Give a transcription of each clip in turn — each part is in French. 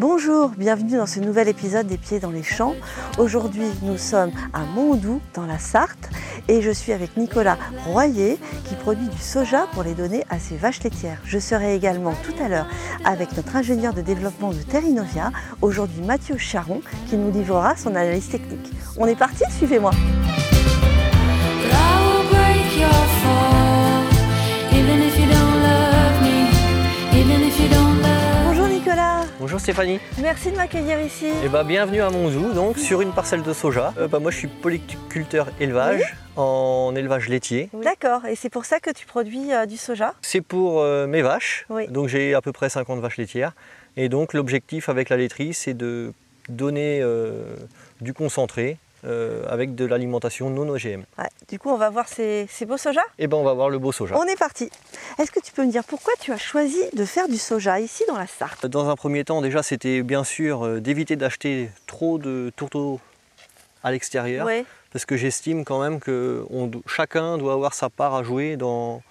Bonjour, bienvenue dans ce nouvel épisode des Pieds dans les champs. Aujourd'hui, nous sommes à Mondoux, dans la Sarthe, et je suis avec Nicolas Royer qui produit du soja pour les donner à ses vaches laitières. Je serai également tout à l'heure avec notre ingénieur de développement de Terrinovia, aujourd'hui Mathieu Charon, qui nous livrera son analyse technique. On est parti, suivez-moi. Stéphanie. Merci de m'accueillir ici. Et bah, bienvenue à Monzou, donc sur une parcelle de soja. Euh, bah, moi je suis polyculteur élevage en élevage laitier. D'accord, et c'est pour ça que tu produis euh, du soja? C'est pour euh, mes vaches. Oui. Donc j'ai à peu près 50 vaches laitières. Et donc l'objectif avec la laiterie, c'est de donner euh, du concentré euh, avec de l'alimentation non OGM. Ouais, Du coup, on va voir ces, ces beaux sojas Et ben on va voir le beau soja. On est parti. Est-ce que tu peux me dire pourquoi tu as choisi de faire du soja ici dans la Sarthe? Dans un premier temps, déjà, c'était bien sûr euh, d'éviter d'acheter trop de tourteaux à l'extérieur. Parce que j'estime quand même que on chacun doit avoir sa part à jouer dans,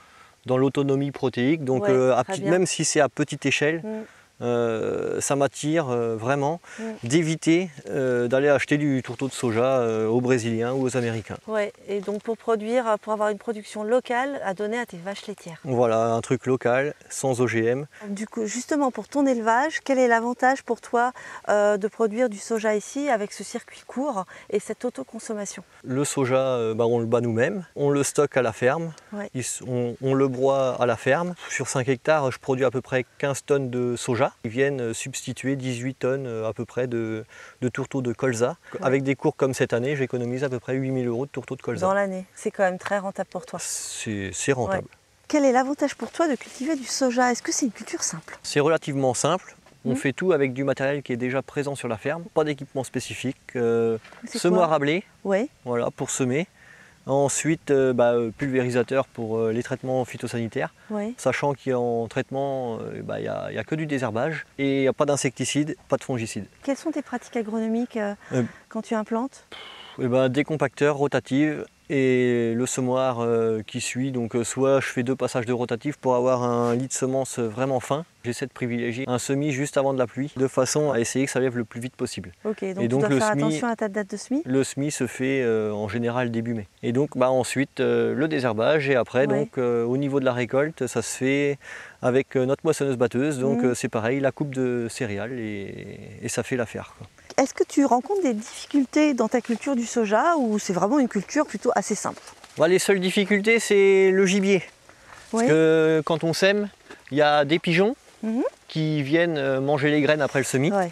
dans l'autonomie protéique. Donc, Ouais, euh, à bien. même si c'est à petite échelle, Mm. Euh, ça m'attire euh, vraiment Mm. d'éviter euh, d'aller acheter du tourteau de soja aux Brésiliens ou aux Américains. ouais. Et donc pour produire, pour avoir une production locale à donner à tes vaches laitières. Voilà, un truc local, sans OGM. Du coup, justement pour ton élevage, quel est l'avantage pour toi de produire du soja ici avec ce circuit court et cette autoconsommation? Le soja, bah, on le bat nous-mêmes, on le stocke à la ferme, Ouais. On, on le broie à la ferme. Sur 5 hectares, je produis à peu près 15 tonnes de soja. Ils viennent euh, substituer 18 tonnes euh, à peu près de, de tourteaux de colza. Ouais. Avec des cours comme cette année, j'économise à peu près 8000 euros de tourteaux de dans colza. l'année C'est quand même très rentable pour toi. C'est rentable. Quel est l'avantage pour toi de cultiver du soja? Est-ce que c'est une culture simple? C'est relativement simple. On Mhm. fait tout avec du matériel qui est déjà présent sur la ferme, pas d'équipement spécifique. Euh, semoir à blé, Oui, voilà, pour semer. Ensuite, euh, bah, euh, pulvérisateur pour euh, les traitements phytosanitaires. sachant qu'en traitement, euh, bah, il n'y a, que du désherbage et il n'y a pas d'insecticide, pas de fongicide. Quelles sont tes pratiques agronomiques quand tu implantes? Et ben, décompacteur, rotative et le semoir euh, qui suit. Donc euh, soit je fais deux passages de rotative pour avoir un lit de semence vraiment fin. J'essaie de privilégier un semis juste avant de la pluie, de façon à essayer que ça lève le plus vite possible. Ok, donc, donc, tu dois le faire semis- attention à ta date de semis. Le semis se fait euh, en général début mai. Et donc bah, ensuite le désherbage et après Ouais. donc au niveau de la récolte ça se fait avec notre moissonneuse batteuse. Donc euh, c'est pareil, la coupe de céréales et, et ça fait l'affaire. Est-ce que tu rencontres des difficultés dans ta culture du soja ou c'est vraiment une culture plutôt assez simple? Bah, les seules difficultés c'est le gibier. Parce que quand on sème, il y a des pigeons Mhm. qui viennent euh, manger les graines après le semis. Ouais.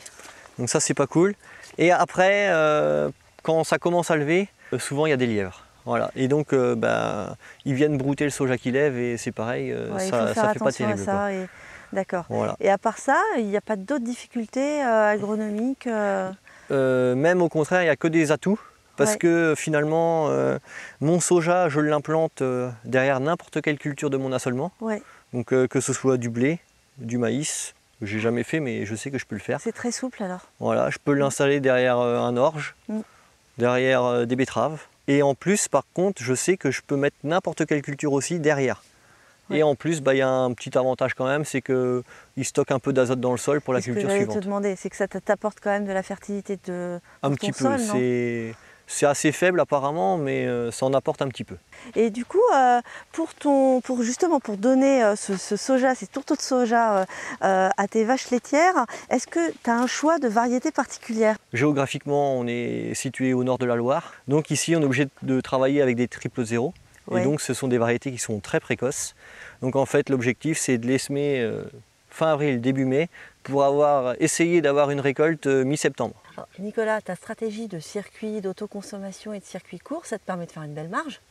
Donc ça c'est pas cool. Et après, euh, quand ça commence à lever, euh, souvent il y a des lièvres. Voilà. Et donc euh, bah, ils viennent brouter le soja qui lève et c'est pareil, euh, Ouais, ça, ça fait pas terrible. ça. et- D'accord. Voilà. Et à part ça, il n'y a pas d'autres difficultés euh, agronomiques euh, Euh, même au contraire, il n'y a que des atouts. Parce Ouais. que finalement, mon soja, je l'implante derrière n'importe quelle culture de mon assolement. Ouais, Donc que ce soit du blé, du maïs, j'ai jamais fait mais je sais que je peux le faire. c'est très souple alors. Voilà, je peux l'installer derrière un orge, Mm. derrière des betteraves. Et en plus, par contre, je sais que je peux mettre n'importe quelle culture aussi derrière. Ouais. Et en plus, bah, il y a un petit avantage quand même, c'est qu'il stocke un peu d'azote dans le sol pour la que culture j'allais suivante. te demander, c'est que ça t'apporte quand même de la fertilité de Un petit ton peu, c'est c'est assez faible apparemment, mais euh, ça en apporte un petit peu. Et du coup, euh, pour, ton, pour justement pour donner euh, ce, ce soja, ces tourteaux de soja à tes vaches laitières, est-ce que tu as un choix de variété particulière? Géographiquement, on est situé au nord de la Loire, donc ici on est obligé de travailler avec des triples zéro. Ouais. Et donc ce sont des variétés qui sont très précoces. Donc en fait l'objectif c'est de les semer euh, fin avril, début mai, pour avoir essayé d'avoir une récolte euh, mi-septembre. Nicolas, ta stratégie de circuit d'autoconsommation et de circuit court, ça te permet de faire une belle marge?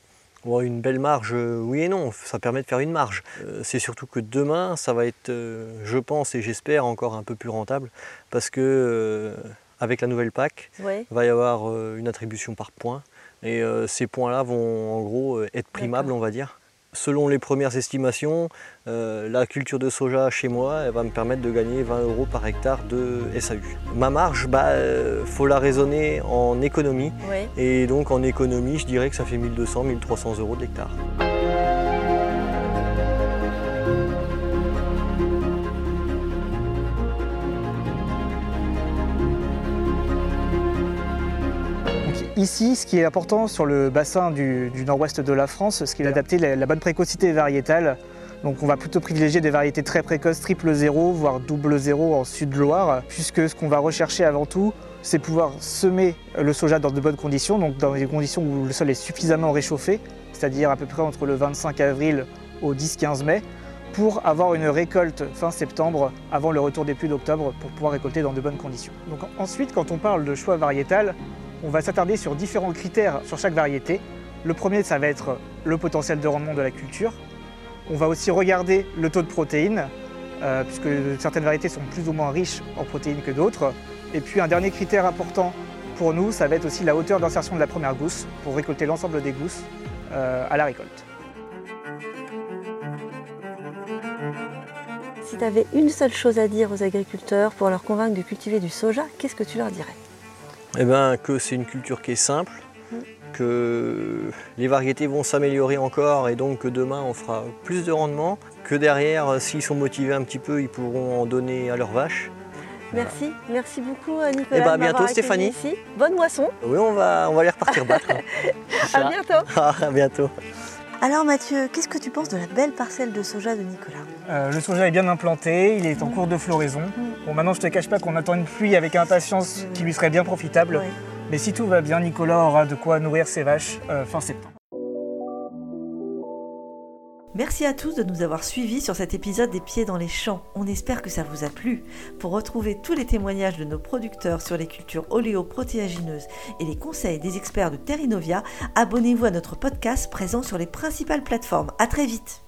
Bon, une belle marge, euh, oui et non, ça permet de faire une marge. Euh, c'est surtout que demain, ça va être, euh, je pense et j'espère, encore un peu plus rentable, parce que euh, avec la nouvelle PAC, il va y avoir une attribution par points, et euh, ces points-là vont en gros euh, être primables, on va dire. Selon les premières estimations, euh, la culture de soja chez moi, elle va me permettre de gagner 20 euros par hectare de SAU. Ma marge, bah, euh, faut la raisonner en économie. Et donc en économie, je dirais que ça fait 1200-1300 euros de l'hectare. Ici, ce qui est important sur le bassin du, nord-ouest de la France, ce qui est adapté, la, la bonne précocité variétale. Donc on va plutôt privilégier des variétés très précoces, triple zéro, voire double zéro en Sud-Loire, puisque ce qu'on va rechercher avant tout, c'est pouvoir semer le soja dans de bonnes conditions, donc dans des conditions où le sol est suffisamment réchauffé, c'est-à-dire à peu près entre le 25 avril au 10-15 mai, pour avoir une récolte fin septembre avant le retour des pluies d'octobre pour pouvoir récolter dans de bonnes conditions. Donc ensuite, quand on parle de choix variétal, on va s'attarder sur différents critères sur chaque variété. Le premier, ça va être le potentiel de rendement de la culture. On va aussi regarder le taux de protéines, euh, puisque certaines variétés sont plus ou moins riches en protéines que d'autres. Et puis un dernier critère important pour nous, ça va être aussi la hauteur d'insertion de la première gousse pour récolter l'ensemble des gousses euh, à la récolte. Si tu avais une seule chose à dire aux agriculteurs pour leur convaincre de cultiver du soja, qu'est-ce que tu leur dirais? Eh bien que c'est une culture qui est simple, mm. que les variétés vont s'améliorer encore et donc que demain on fera plus de rendement, que derrière s'ils sont motivés un petit peu ils pourront en donner à leurs vaches. Merci, merci beaucoup euh, Nicolas. Et eh ben, à bientôt Stéphanie. Bonne moisson. Oui, on va, on va aller repartir battre. à bientôt. Ah, à bientôt. Alors Mathieu, qu'est-ce que tu penses de la belle parcelle de soja de Nicolas? Euh, Le soja est bien implanté, il est en cours de floraison. Mm. Bon, maintenant je te cache pas qu'on attend une pluie avec impatience qui lui serait bien profitable. Mais si tout va bien, Nicolas aura de quoi nourrir ses vaches euh, fin septembre. Merci à tous de nous avoir suivis sur cet épisode des Pieds dans les champs. On espère que ça vous a plu. Pour retrouver tous les témoignages de nos producteurs sur les cultures oléoprotéagineuses et les conseils des experts de Terrinovia, abonnez-vous à notre podcast présent sur les principales plateformes. À très vite.